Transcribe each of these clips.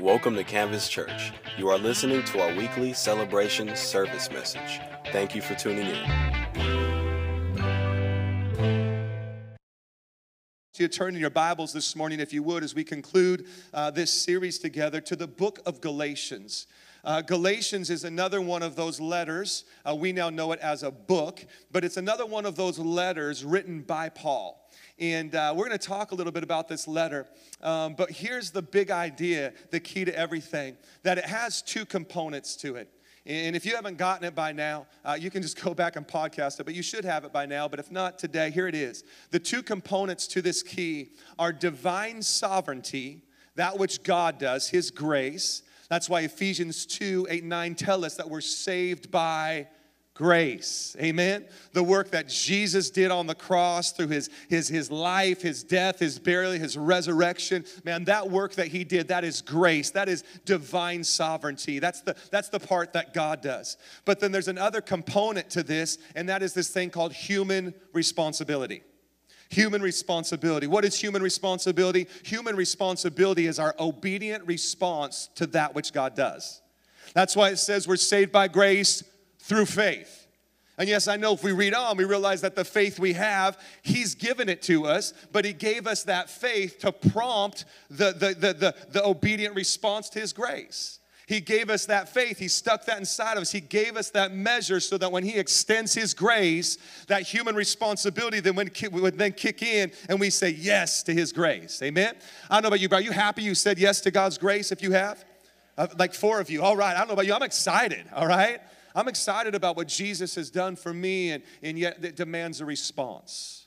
Welcome to Canvas Church. You are listening to our weekly celebration service message. Thank you for tuning in. you turn in your Bibles this morning, if you would, as we conclude uh, this series together to the book of Galatians. Uh, Galatians is another one of those letters. Uh, we now know it as a book, but it's another one of those letters written by Paul. And uh, we're going to talk a little bit about this letter. Um, but here's the big idea, the key to everything that it has two components to it. And if you haven't gotten it by now, uh, you can just go back and podcast it, but you should have it by now. But if not today, here it is. The two components to this key are divine sovereignty, that which God does, His grace. That's why Ephesians 2 8 9 tell us that we're saved by grace. Amen. The work that Jesus did on the cross through his, his, his life, his death, his burial, his resurrection. Man, that work that he did, that is grace. That is divine sovereignty. That's the, that's the part that God does. But then there's another component to this, and that is this thing called human responsibility. Human responsibility. What is human responsibility? Human responsibility is our obedient response to that which God does. That's why it says we're saved by grace through faith. And yes, I know if we read on, we realize that the faith we have, He's given it to us, but He gave us that faith to prompt the, the, the, the, the obedient response to His grace. He gave us that faith. He stuck that inside of us. He gave us that measure so that when He extends His grace, that human responsibility then would, then kick in and we say yes to His grace. Amen? I don't know about you, but are you happy you said yes to God's grace if you have? Uh, like four of you. All right. I don't know about you. I'm excited. All right. I'm excited about what Jesus has done for me, and, and yet it demands a response.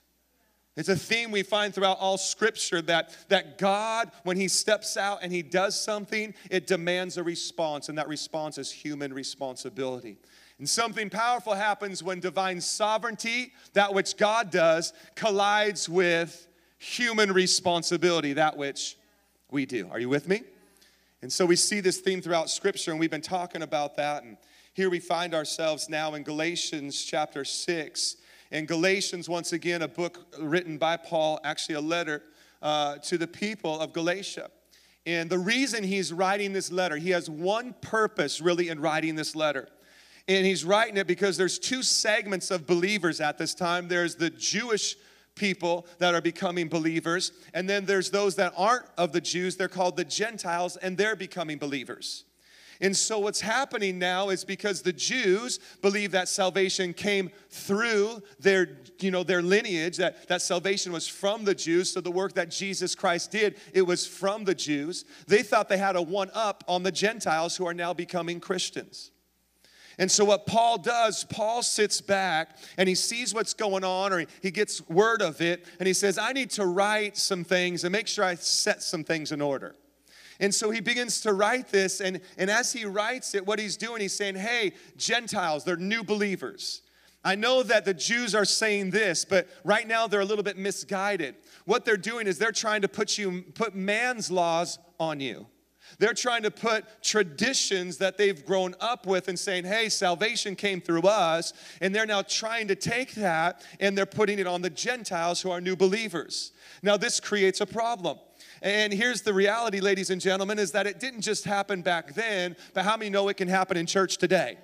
It's a theme we find throughout all scripture that, that God, when He steps out and He does something, it demands a response, and that response is human responsibility. And something powerful happens when divine sovereignty, that which God does, collides with human responsibility, that which we do. Are you with me? And so we see this theme throughout scripture, and we've been talking about that. And here we find ourselves now in Galatians chapter 6. In Galatians, once again, a book written by Paul, actually a letter uh, to the people of Galatia. And the reason he's writing this letter, he has one purpose really in writing this letter. And he's writing it because there's two segments of believers at this time. There's the Jewish people that are becoming believers, and then there's those that aren't of the Jews. They're called the Gentiles, and they're becoming believers. And so what's happening now is because the Jews believe that salvation came through their, you know, their lineage, that, that salvation was from the Jews. So the work that Jesus Christ did, it was from the Jews. They thought they had a one up on the Gentiles who are now becoming Christians. And so, what Paul does, Paul sits back and he sees what's going on, or he gets word of it, and he says, I need to write some things and make sure I set some things in order. And so he begins to write this, and, and as he writes it, what he's doing, he's saying, Hey, Gentiles, they're new believers. I know that the Jews are saying this, but right now they're a little bit misguided. What they're doing is they're trying to put you put man's laws on you. They're trying to put traditions that they've grown up with and saying, hey, salvation came through us. And they're now trying to take that and they're putting it on the Gentiles who are new believers. Now, this creates a problem and here's the reality, ladies and gentlemen, is that it didn't just happen back then, but how many know it can happen in church today?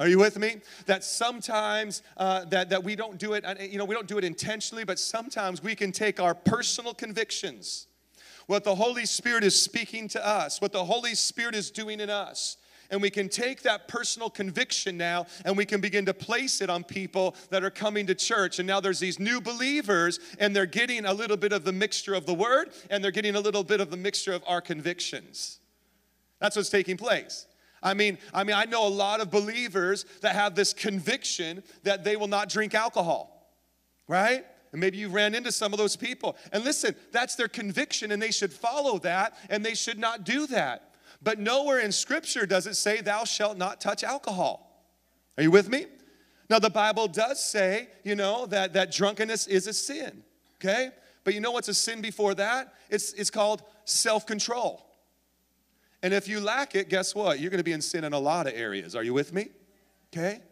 Are you with me? That sometimes uh, that, that we don't do it, you know, we don't do it intentionally, but sometimes we can take our personal convictions, what the Holy Spirit is speaking to us, what the Holy Spirit is doing in us, and we can take that personal conviction now and we can begin to place it on people that are coming to church. And now there's these new believers and they're getting a little bit of the mixture of the word and they're getting a little bit of the mixture of our convictions. That's what's taking place. I mean, I mean, I know a lot of believers that have this conviction that they will not drink alcohol, right? And maybe you ran into some of those people. And listen, that's their conviction, and they should follow that, and they should not do that. But nowhere in Scripture does it say, Thou shalt not touch alcohol. Are you with me? Now, the Bible does say, you know, that, that drunkenness is a sin, okay? But you know what's a sin before that? It's, it's called self control. And if you lack it, guess what? You're gonna be in sin in a lot of areas. Are you with me? Okay?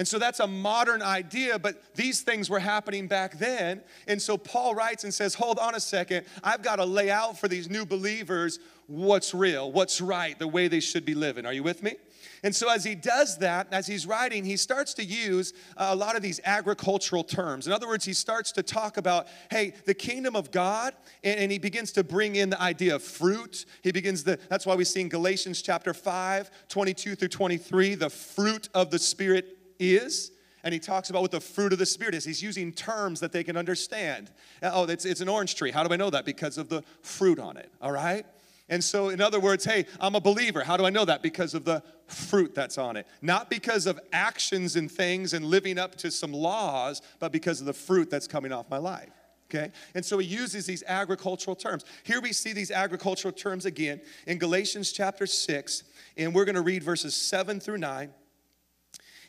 And so that's a modern idea, but these things were happening back then. And so Paul writes and says, Hold on a second, I've got to lay out for these new believers what's real, what's right, the way they should be living. Are you with me? And so, as he does that, as he's writing, he starts to use uh, a lot of these agricultural terms. In other words, he starts to talk about, hey, the kingdom of God, and, and he begins to bring in the idea of fruit. He begins the, that's why we see in Galatians chapter 5, 22 through 23, the fruit of the Spirit is and he talks about what the fruit of the spirit is. He's using terms that they can understand. Uh, oh it's, it's an orange tree. How do i know that? Because of the fruit on it all right? And so in other words hey i'm a believer. How do i know that? Because of the fruit that's on it. Not because of actions and things and living up to some laws but because of the fruit that's coming off my life okay? And so he uses these agricultural terms. Here we see these agricultural terms again in galatians chapter 6 and we're going to read verses 7 through 9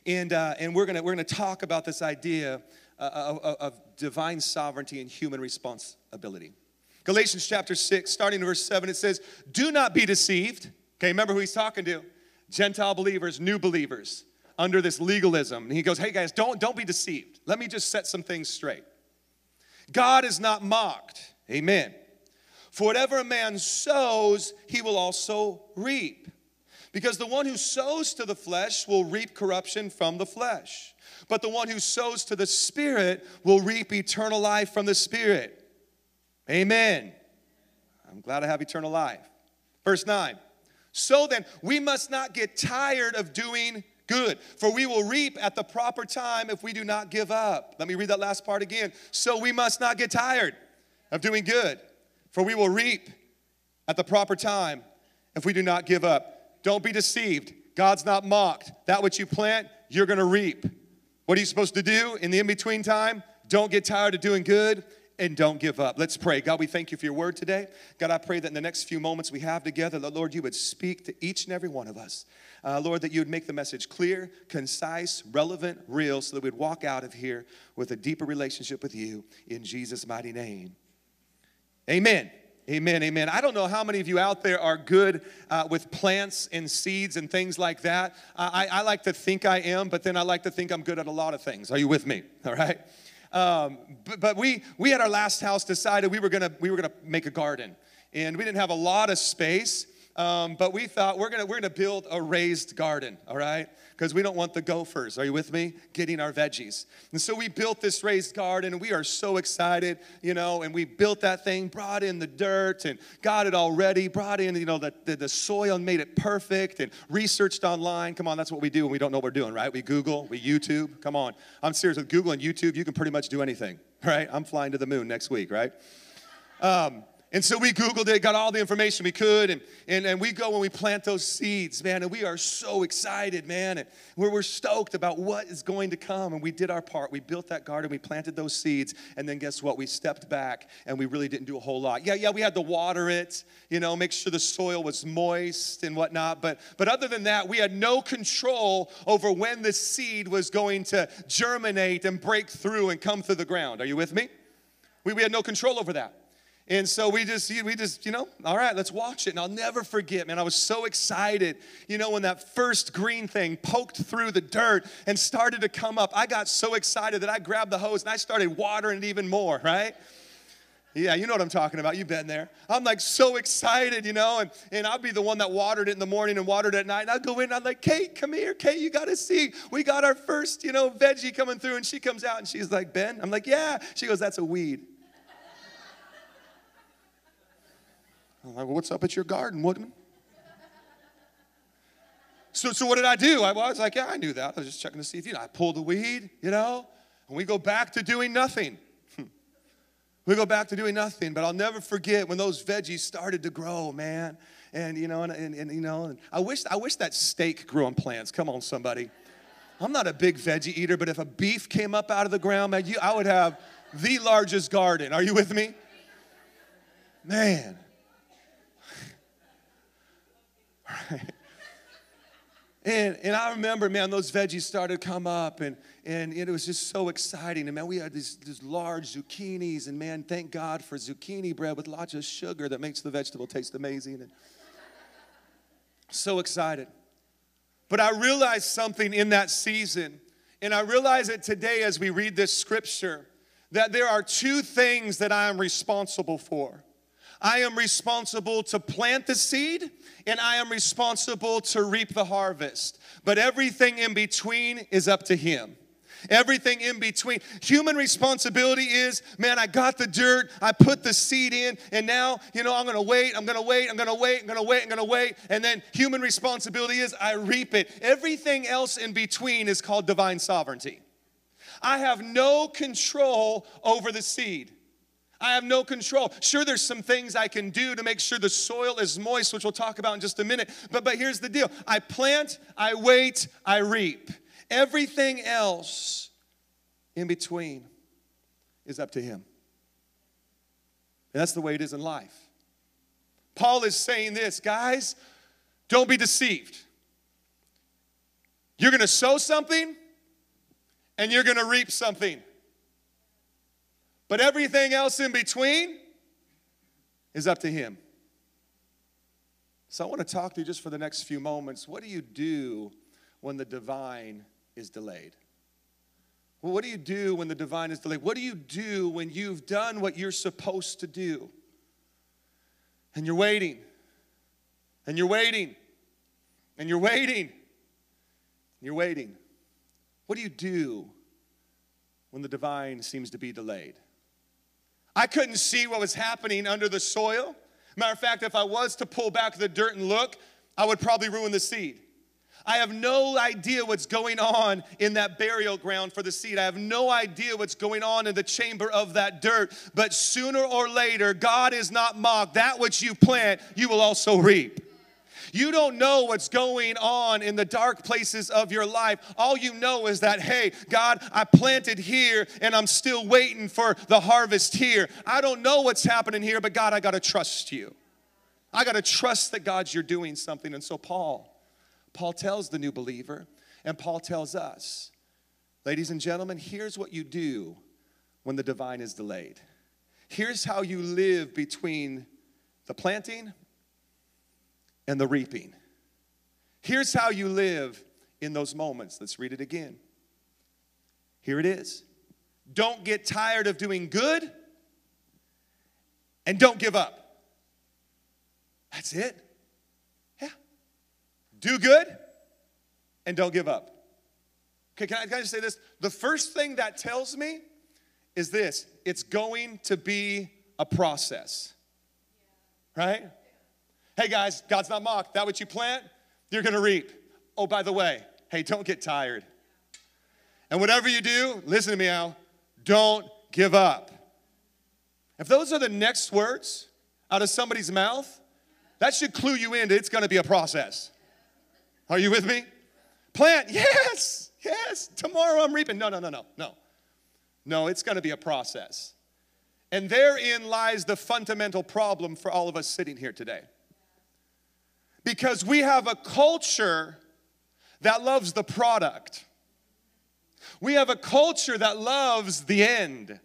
and, uh, and we're going we're gonna talk about this idea uh, of, of divine sovereignty and human responsibility. Galatians chapter 6, starting in verse 7, it says, Do not be deceived. Okay, remember who he's talking to? Gentile believers, new believers, under this legalism. And he goes, Hey guys, don't, don't be deceived. Let me just set some things straight. God is not mocked. Amen. For whatever a man sows, he will also reap. Because the one who sows to the flesh will reap corruption from the flesh, but the one who sows to the Spirit will reap eternal life from the Spirit. Amen. I'm glad I have eternal life. Verse 9. So then, we must not get tired of doing good, for we will reap at the proper time if we do not give up. Let me read that last part again. So we must not get tired of doing good, for we will reap at the proper time if we do not give up. Don't be deceived. God's not mocked. That which you plant, you're going to reap. What are you supposed to do in the in between time? Don't get tired of doing good and don't give up. Let's pray. God, we thank you for your word today. God, I pray that in the next few moments we have together, that Lord, you would speak to each and every one of us. Uh, Lord, that you would make the message clear, concise, relevant, real, so that we'd walk out of here with a deeper relationship with you in Jesus' mighty name. Amen. Amen, amen. I don't know how many of you out there are good uh, with plants and seeds and things like that. I, I, like to think I am, but then I like to think I'm good at a lot of things. Are you with me? All right. Um, but, but we we at our last house decided we were gonna we were gonna make a garden, and we didn't have a lot of space. Um, but we thought we're gonna we're gonna build a raised garden. All right because we don't want the gophers, are you with me? Getting our veggies. And so we built this raised garden and we are so excited, you know, and we built that thing, brought in the dirt and got it all ready, brought in, you know, the, the, the soil and made it perfect and researched online. Come on, that's what we do when we don't know what we're doing, right? We Google, we YouTube. Come on. I'm serious with Google and YouTube, you can pretty much do anything, right? I'm flying to the moon next week, right? Um, and so we Googled it, got all the information we could, and, and, and we go and we plant those seeds, man, and we are so excited, man. And we're, we're stoked about what is going to come. And we did our part. We built that garden, we planted those seeds, and then guess what? We stepped back and we really didn't do a whole lot. Yeah, yeah, we had to water it, you know, make sure the soil was moist and whatnot. But, but other than that, we had no control over when the seed was going to germinate and break through and come through the ground. Are you with me? We, we had no control over that. And so we just, we just, you know, all right, let's watch it. And I'll never forget, man, I was so excited, you know, when that first green thing poked through the dirt and started to come up. I got so excited that I grabbed the hose and I started watering it even more, right? Yeah, you know what I'm talking about. You've been there. I'm like so excited, you know, and, and I'll be the one that watered it in the morning and watered it at night. And I'll go in and I'm like, Kate, come here. Kate, you got to see. We got our first, you know, veggie coming through. And she comes out and she's like, Ben? I'm like, yeah. She goes, that's a weed. I'm like, well, what's up at your garden, Woodman? So, so what did I do? I was like, yeah, I knew that. I was just checking to see if, you know, I pulled the weed, you know, and we go back to doing nothing. Hmm. we go back to doing nothing, but I'll never forget when those veggies started to grow, man. And, you know, and, and, and you know, and I wish, I wish that steak grew on plants. Come on, somebody. I'm not a big veggie eater, but if a beef came up out of the ground, man, you, I would have the largest garden. Are you with me? Man, And, and I remember, man, those veggies started to come up, and, and it was just so exciting. And man, we had these, these large zucchinis, and man, thank God for zucchini bread with lots of sugar that makes the vegetable taste amazing. And so excited. But I realized something in that season And I realize that today, as we read this scripture, that there are two things that I am responsible for. I am responsible to plant the seed, and I am responsible to reap the harvest. But everything in between is up to Him. Everything in between. Human responsibility is, man, I got the dirt, I put the seed in, and now, you know, I'm gonna wait, I'm gonna wait, I'm gonna wait, I'm gonna wait, I'm gonna wait. And then human responsibility is, I reap it. Everything else in between is called divine sovereignty. I have no control over the seed. I have no control. Sure, there's some things I can do to make sure the soil is moist, which we'll talk about in just a minute. But, but here's the deal I plant, I wait, I reap. Everything else in between is up to Him. And that's the way it is in life. Paul is saying this, guys, don't be deceived. You're gonna sow something and you're gonna reap something. But everything else in between is up to Him. So I want to talk to you just for the next few moments. What do you do when the divine is delayed? Well, what do you do when the divine is delayed? What do you do when you've done what you're supposed to do? And you're waiting, and you're waiting, and you're waiting, and you're waiting. What do you do when the divine seems to be delayed? I couldn't see what was happening under the soil. Matter of fact, if I was to pull back the dirt and look, I would probably ruin the seed. I have no idea what's going on in that burial ground for the seed. I have no idea what's going on in the chamber of that dirt. But sooner or later, God is not mocked. That which you plant, you will also reap. You don't know what's going on in the dark places of your life. All you know is that, hey, God, I planted here and I'm still waiting for the harvest here. I don't know what's happening here, but God, I got to trust you. I got to trust that, God, you're doing something. And so, Paul, Paul tells the new believer, and Paul tells us, ladies and gentlemen, here's what you do when the divine is delayed. Here's how you live between the planting and the reaping. Here's how you live in those moments. Let's read it again. Here it is. Don't get tired of doing good and don't give up. That's it. Yeah. Do good and don't give up. Okay, can I, can I just say this? The first thing that tells me is this it's going to be a process, right? Hey guys, God's not mocked. That what you plant, you're gonna reap. Oh, by the way, hey, don't get tired. And whatever you do, listen to me, Al, don't give up. If those are the next words out of somebody's mouth, that should clue you in it's gonna be a process. Are you with me? Plant, yes, yes. Tomorrow I'm reaping. No, no, no, no, no. No, it's gonna be a process. And therein lies the fundamental problem for all of us sitting here today. Because we have a culture that loves the product. We have a culture that loves the end.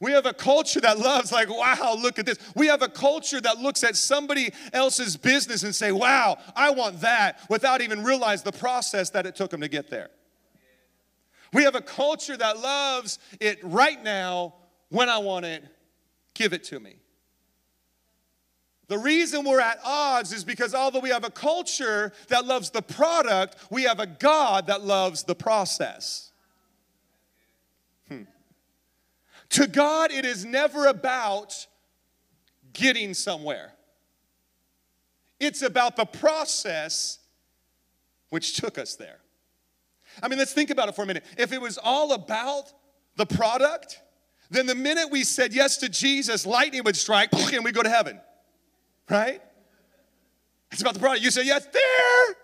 We have a culture that loves, like, wow, look at this. We have a culture that looks at somebody else's business and say, wow, I want that, without even realize the process that it took them to get there. We have a culture that loves it right now, when I want it, give it to me. The reason we're at odds is because although we have a culture that loves the product, we have a God that loves the process. Hmm. To God, it is never about getting somewhere, it's about the process which took us there. I mean, let's think about it for a minute. If it was all about the product, then the minute we said yes to Jesus, lightning would strike and we go to heaven right? It's about the product. You say, yes, there.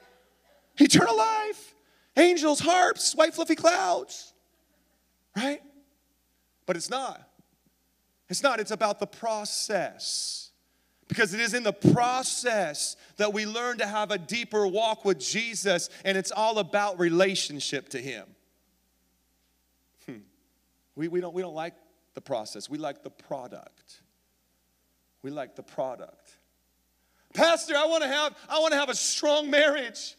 Eternal life, angels, harps, white fluffy clouds, right? But it's not. It's not. It's about the process. Because it is in the process that we learn to have a deeper walk with Jesus, and it's all about relationship to Him. Hmm. We, we, don't, we don't like the process, we like the product. We like the product. Pastor, I want to have I want to have a strong marriage.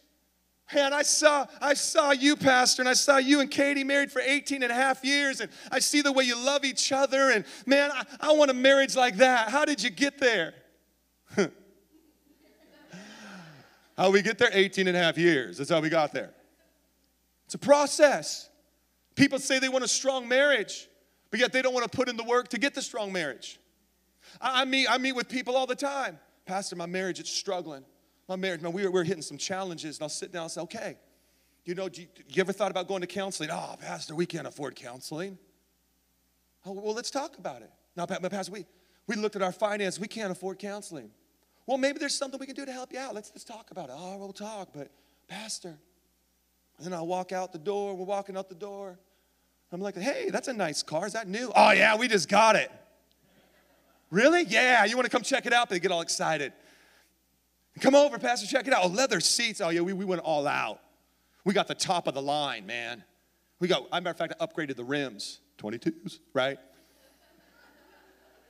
Man, I saw, I saw you, Pastor, and I saw you and Katie married for 18 and a half years, and I see the way you love each other, and man, I, I want a marriage like that. How did you get there? how we get there? 18 and a half years. That's how we got there. It's a process. People say they want a strong marriage, but yet they don't want to put in the work to get the strong marriage. I, I meet, I meet with people all the time. Pastor, my marriage, it's struggling my marriage, man, we were, we were hitting some challenges, and I'll sit down and say, okay, you know, you, you ever thought about going to counseling? Oh, Pastor, we can't afford counseling. Oh, well, let's talk about it. Now, Pastor, we, we looked at our finance, we can't afford counseling. Well, maybe there's something we can do to help you out. Let's, let's talk about it. Oh, we'll talk, but Pastor, and then I walk out the door, we're walking out the door. I'm like, hey, that's a nice car. Is that new? Oh, yeah, we just got it. Really? Yeah, you want to come check it out? They get all excited. Come over, Pastor, check it out. Oh, leather seats. Oh, yeah, we, we went all out. We got the top of the line, man. We got, matter of fact, I upgraded the rims, 22s, right?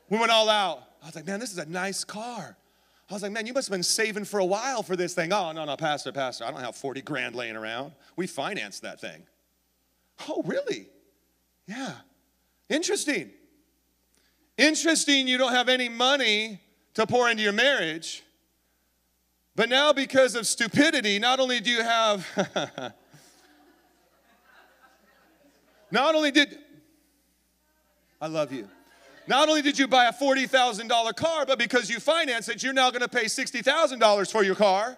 We went all out. I was like, man, this is a nice car. I was like, man, you must have been saving for a while for this thing. Oh, no, no, Pastor, Pastor, I don't have 40 grand laying around. We financed that thing. Oh, really? Yeah. Interesting. Interesting, you don't have any money to pour into your marriage, but now, because of stupidity, not only do you have, not only did, I love you. Not only did you buy a $40,000 car, but because you financed it, you're now gonna pay $60,000 for your car.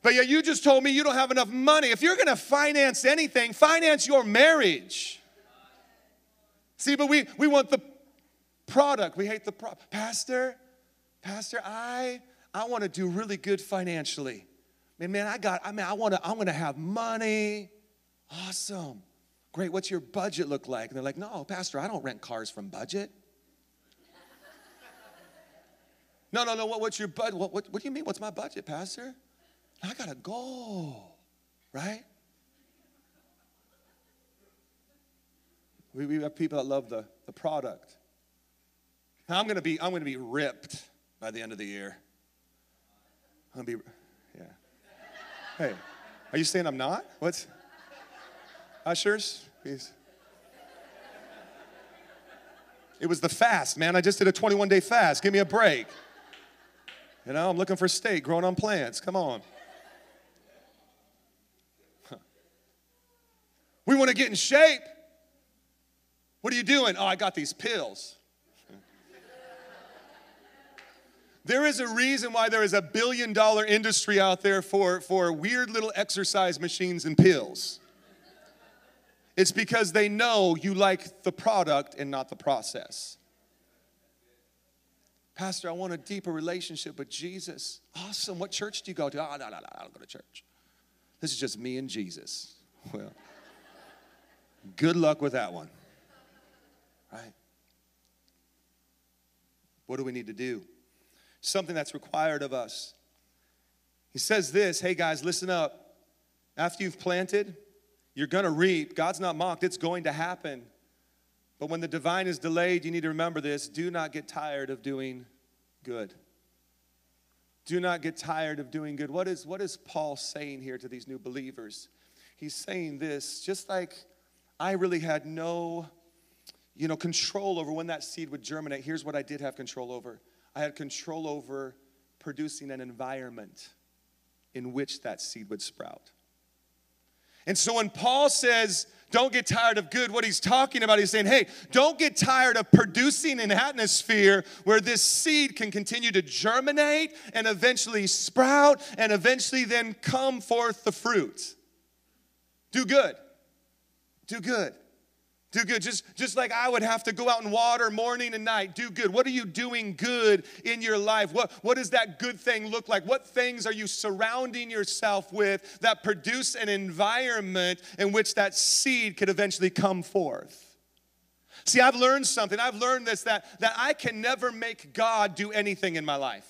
But yet you just told me you don't have enough money. If you're gonna finance anything, finance your marriage. See, but we, we want the product. We hate the product. Pastor, Pastor, I I want to do really good financially. Man, man, I got, I mean, I want to, I'm going to have money. Awesome. Great. What's your budget look like? And they're like, no, Pastor, I don't rent cars from budget. no, no, no. What, what's your budget? What, what, what do you mean? What's my budget, Pastor? I got a goal, right? We, we have people that love the, the product. I'm gonna be, I'm gonna be ripped by the end of the year. I'm gonna be, yeah. Hey, are you saying I'm not? What's, ushers, please. It was the fast, man. I just did a 21 day fast. Give me a break. You know, I'm looking for steak growing on plants. Come on. We want to get in shape. What are you doing? Oh, I got these pills. There is a reason why there is a billion dollar industry out there for, for weird little exercise machines and pills. It's because they know you like the product and not the process. Pastor, I want a deeper relationship with Jesus. Awesome. What church do you go to? Oh, no, no, no, I don't go to church. This is just me and Jesus. Well, good luck with that one. Right? What do we need to do? Something that's required of us. He says this hey guys, listen up. After you've planted, you're going to reap. God's not mocked, it's going to happen. But when the divine is delayed, you need to remember this do not get tired of doing good. Do not get tired of doing good. What is, what is Paul saying here to these new believers? He's saying this just like I really had no you know control over when that seed would germinate. Here's what I did have control over. I had control over producing an environment in which that seed would sprout. And so when Paul says, don't get tired of good, what he's talking about, he's saying, hey, don't get tired of producing an atmosphere where this seed can continue to germinate and eventually sprout and eventually then come forth the fruit. Do good. Do good. Do good. Just, just like I would have to go out and water morning and night. Do good. What are you doing good in your life? What, what does that good thing look like? What things are you surrounding yourself with that produce an environment in which that seed could eventually come forth? See, I've learned something. I've learned this that, that I can never make God do anything in my life.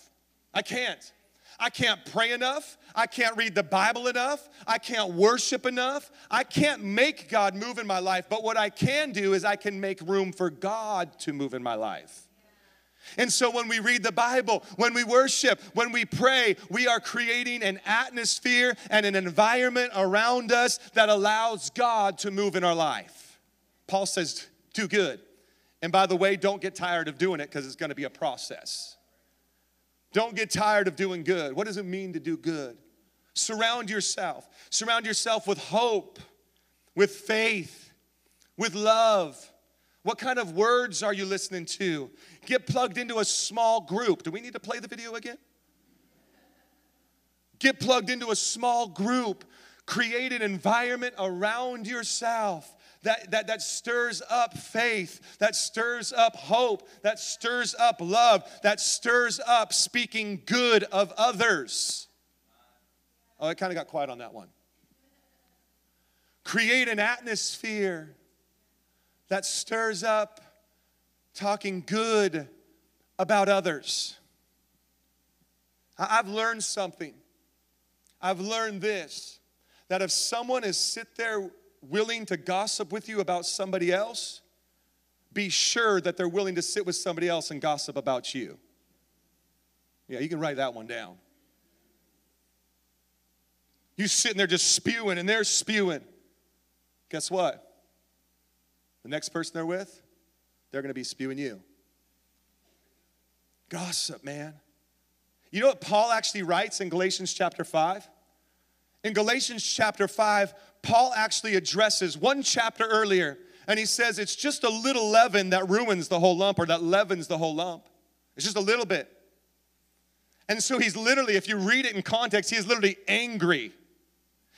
I can't. I can't pray enough. I can't read the Bible enough. I can't worship enough. I can't make God move in my life. But what I can do is I can make room for God to move in my life. And so when we read the Bible, when we worship, when we pray, we are creating an atmosphere and an environment around us that allows God to move in our life. Paul says, do good. And by the way, don't get tired of doing it because it's going to be a process. Don't get tired of doing good. What does it mean to do good? Surround yourself. Surround yourself with hope, with faith, with love. What kind of words are you listening to? Get plugged into a small group. Do we need to play the video again? Get plugged into a small group. Create an environment around yourself that, that, that stirs up faith, that stirs up hope, that stirs up love, that stirs up speaking good of others. Oh, I kind of got quiet on that one. Create an atmosphere that stirs up talking good about others. I've learned something. I've learned this that if someone is sit there willing to gossip with you about somebody else, be sure that they're willing to sit with somebody else and gossip about you. Yeah, you can write that one down. You sitting there just spewing and they're spewing. Guess what? The next person they're with, they're going to be spewing you. Gossip, man. You know what Paul actually writes in Galatians chapter 5? In Galatians chapter 5, Paul actually addresses one chapter earlier, and he says it's just a little leaven that ruins the whole lump or that leavens the whole lump. It's just a little bit. And so he's literally, if you read it in context, he is literally angry.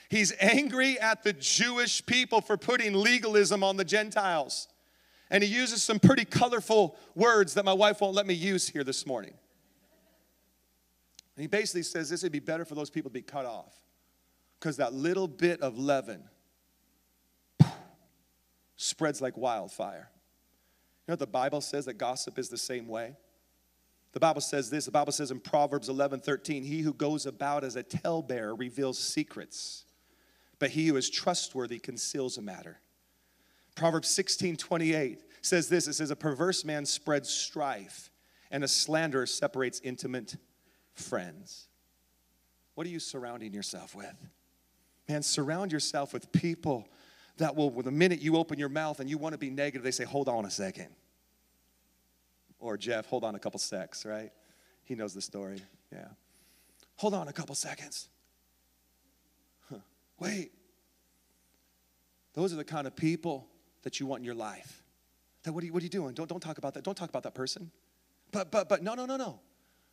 He's angry at the Jewish people for putting legalism on the Gentiles. And he uses some pretty colorful words that my wife won't let me use here this morning. And he basically says this would be better for those people to be cut off because that little bit of leaven spreads like wildfire. You know the Bible says that gossip is the same way? The Bible says this, the Bible says in Proverbs 11, 13, he who goes about as a talebearer reveals secrets, but he who is trustworthy conceals a matter. Proverbs 16, 28 says this, it says, a perverse man spreads strife, and a slanderer separates intimate friends. What are you surrounding yourself with? Man, surround yourself with people that will, the minute you open your mouth and you want to be negative, they say, hold on a second. Or Jeff, hold on a couple secs, right? He knows the story. Yeah. Hold on a couple seconds. Huh. Wait. Those are the kind of people that you want in your life. That what are you, what are you doing? Don't, don't talk about that. Don't talk about that person. But, but, but, no, no, no, no.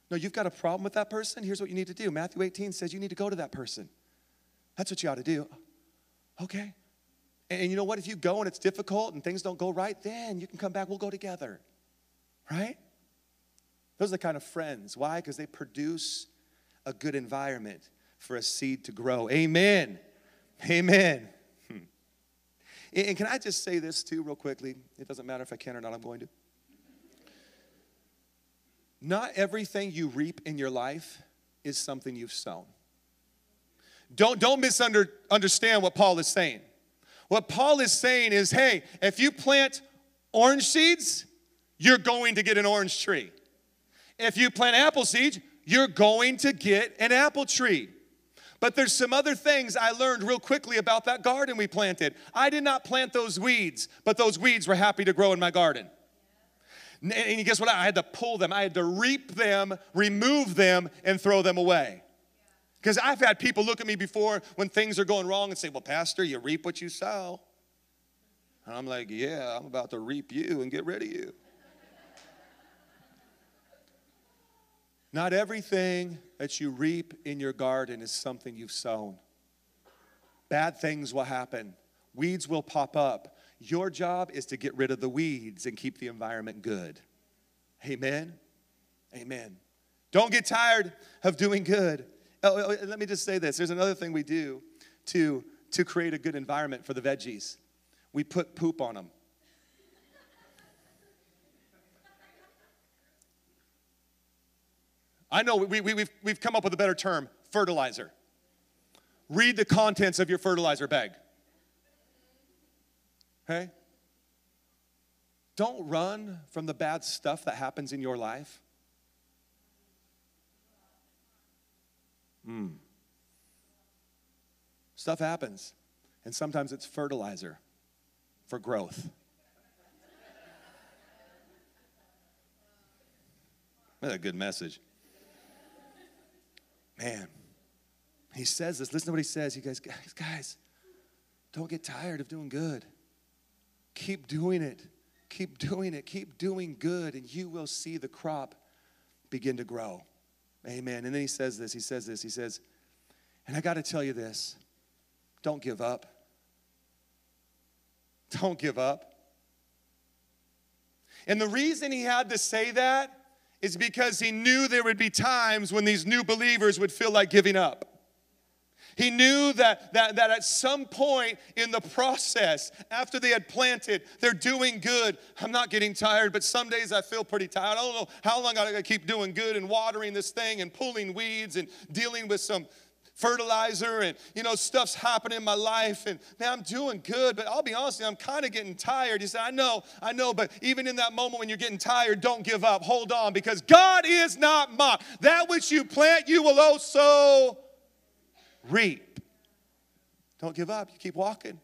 No, you've got a problem with that person. Here's what you need to do. Matthew 18 says you need to go to that person. That's what you ought to do. Okay. And you know what? If you go and it's difficult and things don't go right, then you can come back. We'll go together. Right? Those are the kind of friends. Why? Because they produce a good environment for a seed to grow. Amen. Amen. Hmm. And can I just say this too, real quickly? It doesn't matter if I can or not, I'm going to. Not everything you reap in your life is something you've sown. Don't, don't misunderstand what Paul is saying. What Paul is saying is hey, if you plant orange seeds, you're going to get an orange tree. If you plant apple seeds, you're going to get an apple tree. But there's some other things I learned real quickly about that garden we planted. I did not plant those weeds, but those weeds were happy to grow in my garden. And guess what? I had to pull them, I had to reap them, remove them, and throw them away. Because I've had people look at me before when things are going wrong and say, Well, Pastor, you reap what you sow. And I'm like, Yeah, I'm about to reap you and get rid of you. Not everything that you reap in your garden is something you've sown. Bad things will happen, weeds will pop up. Your job is to get rid of the weeds and keep the environment good. Amen. Amen. Don't get tired of doing good. Oh, oh, oh, let me just say this there's another thing we do to, to create a good environment for the veggies we put poop on them. I know we, we, we've, we've come up with a better term fertilizer. Read the contents of your fertilizer bag. Okay? don't run from the bad stuff that happens in your life. Hmm. Stuff happens, and sometimes it's fertilizer for growth. That's a good message. Man, he says this. Listen to what he says. He goes, guys, guys, don't get tired of doing good. Keep doing it. Keep doing it. Keep doing good, and you will see the crop begin to grow. Amen. And then he says this. He says this. He says, and I got to tell you this don't give up. Don't give up. And the reason he had to say that is because he knew there would be times when these new believers would feel like giving up. He knew that, that, that at some point in the process, after they had planted, they're doing good. I'm not getting tired, but some days I feel pretty tired. I don't know how long I gotta keep doing good and watering this thing and pulling weeds and dealing with some fertilizer and you know stuff's happening in my life and man i'm doing good but i'll be honest you, i'm kind of getting tired he said i know i know but even in that moment when you're getting tired don't give up hold on because god is not mocked that which you plant you will also reap don't give up you keep walking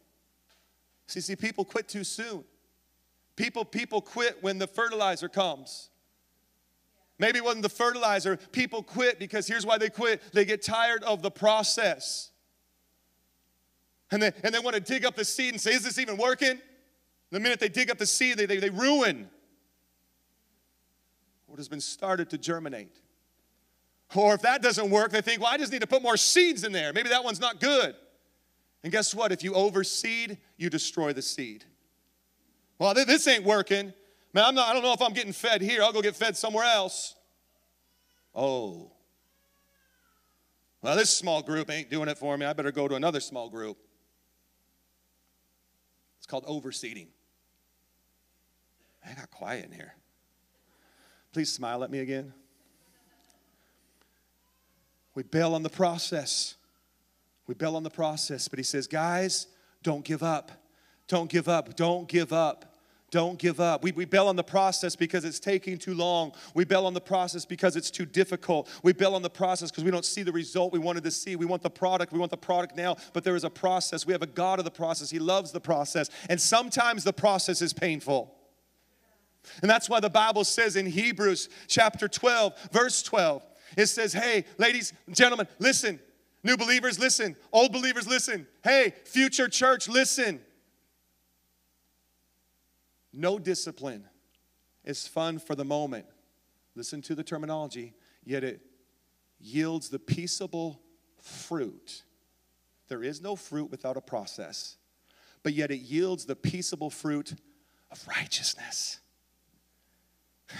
see see people quit too soon people people quit when the fertilizer comes Maybe it wasn't the fertilizer. People quit because here's why they quit they get tired of the process. And they, and they want to dig up the seed and say, Is this even working? The minute they dig up the seed, they, they, they ruin what has been started to germinate. Or if that doesn't work, they think, Well, I just need to put more seeds in there. Maybe that one's not good. And guess what? If you overseed, you destroy the seed. Well, this ain't working. Man, I'm not, I don't know if I'm getting fed here. I'll go get fed somewhere else. Oh. Well, this small group ain't doing it for me. I better go to another small group. It's called overseeding. I got quiet in here. Please smile at me again. We bail on the process. We bail on the process, but he says, guys, don't give up. Don't give up. Don't give up. Don't give up. We, we bail on the process because it's taking too long. We bail on the process because it's too difficult. We bail on the process because we don't see the result we wanted to see. We want the product. We want the product now, but there is a process. We have a God of the process. He loves the process. And sometimes the process is painful. And that's why the Bible says in Hebrews chapter 12, verse 12, it says, Hey, ladies, and gentlemen, listen. New believers, listen. Old believers, listen. Hey, future church, listen. No discipline is fun for the moment. Listen to the terminology, yet it yields the peaceable fruit. There is no fruit without a process, but yet it yields the peaceable fruit of righteousness.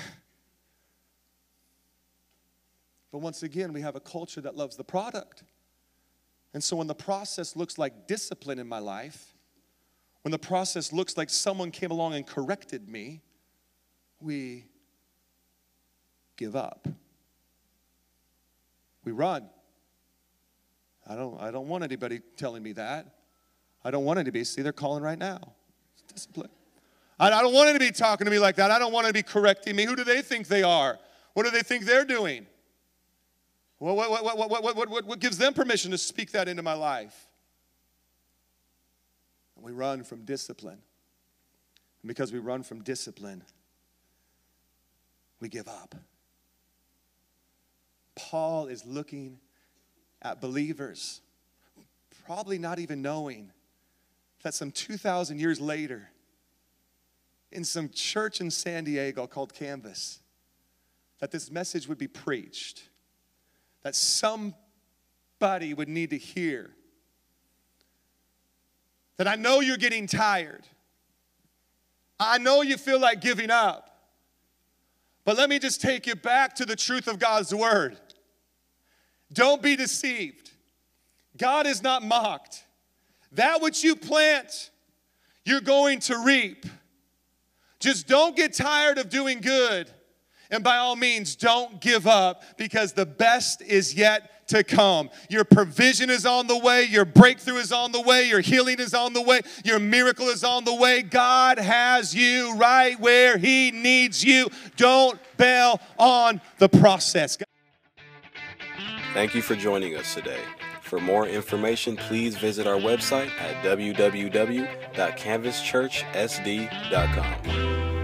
but once again, we have a culture that loves the product. And so when the process looks like discipline in my life, when the process looks like someone came along and corrected me, we give up. We run. I don't, I don't want anybody telling me that. I don't want anybody. See, they're calling right now. It's discipline. I, I don't want anybody talking to me like that. I don't want to be correcting me. Who do they think they are? What do they think they're doing? What, what, what, what, what, what, what, what gives them permission to speak that into my life? And we run from discipline. And because we run from discipline, we give up. Paul is looking at believers, probably not even knowing that some 2,000 years later, in some church in San Diego called Canvas, that this message would be preached, that somebody would need to hear that I know you're getting tired. I know you feel like giving up. But let me just take you back to the truth of God's word. Don't be deceived. God is not mocked. That which you plant, you're going to reap. Just don't get tired of doing good And by all means, don't give up because the best is yet to come. Your provision is on the way, your breakthrough is on the way, your healing is on the way, your miracle is on the way. God has you right where He needs you. Don't bail on the process. Thank you for joining us today. For more information, please visit our website at www.canvaschurchsd.com.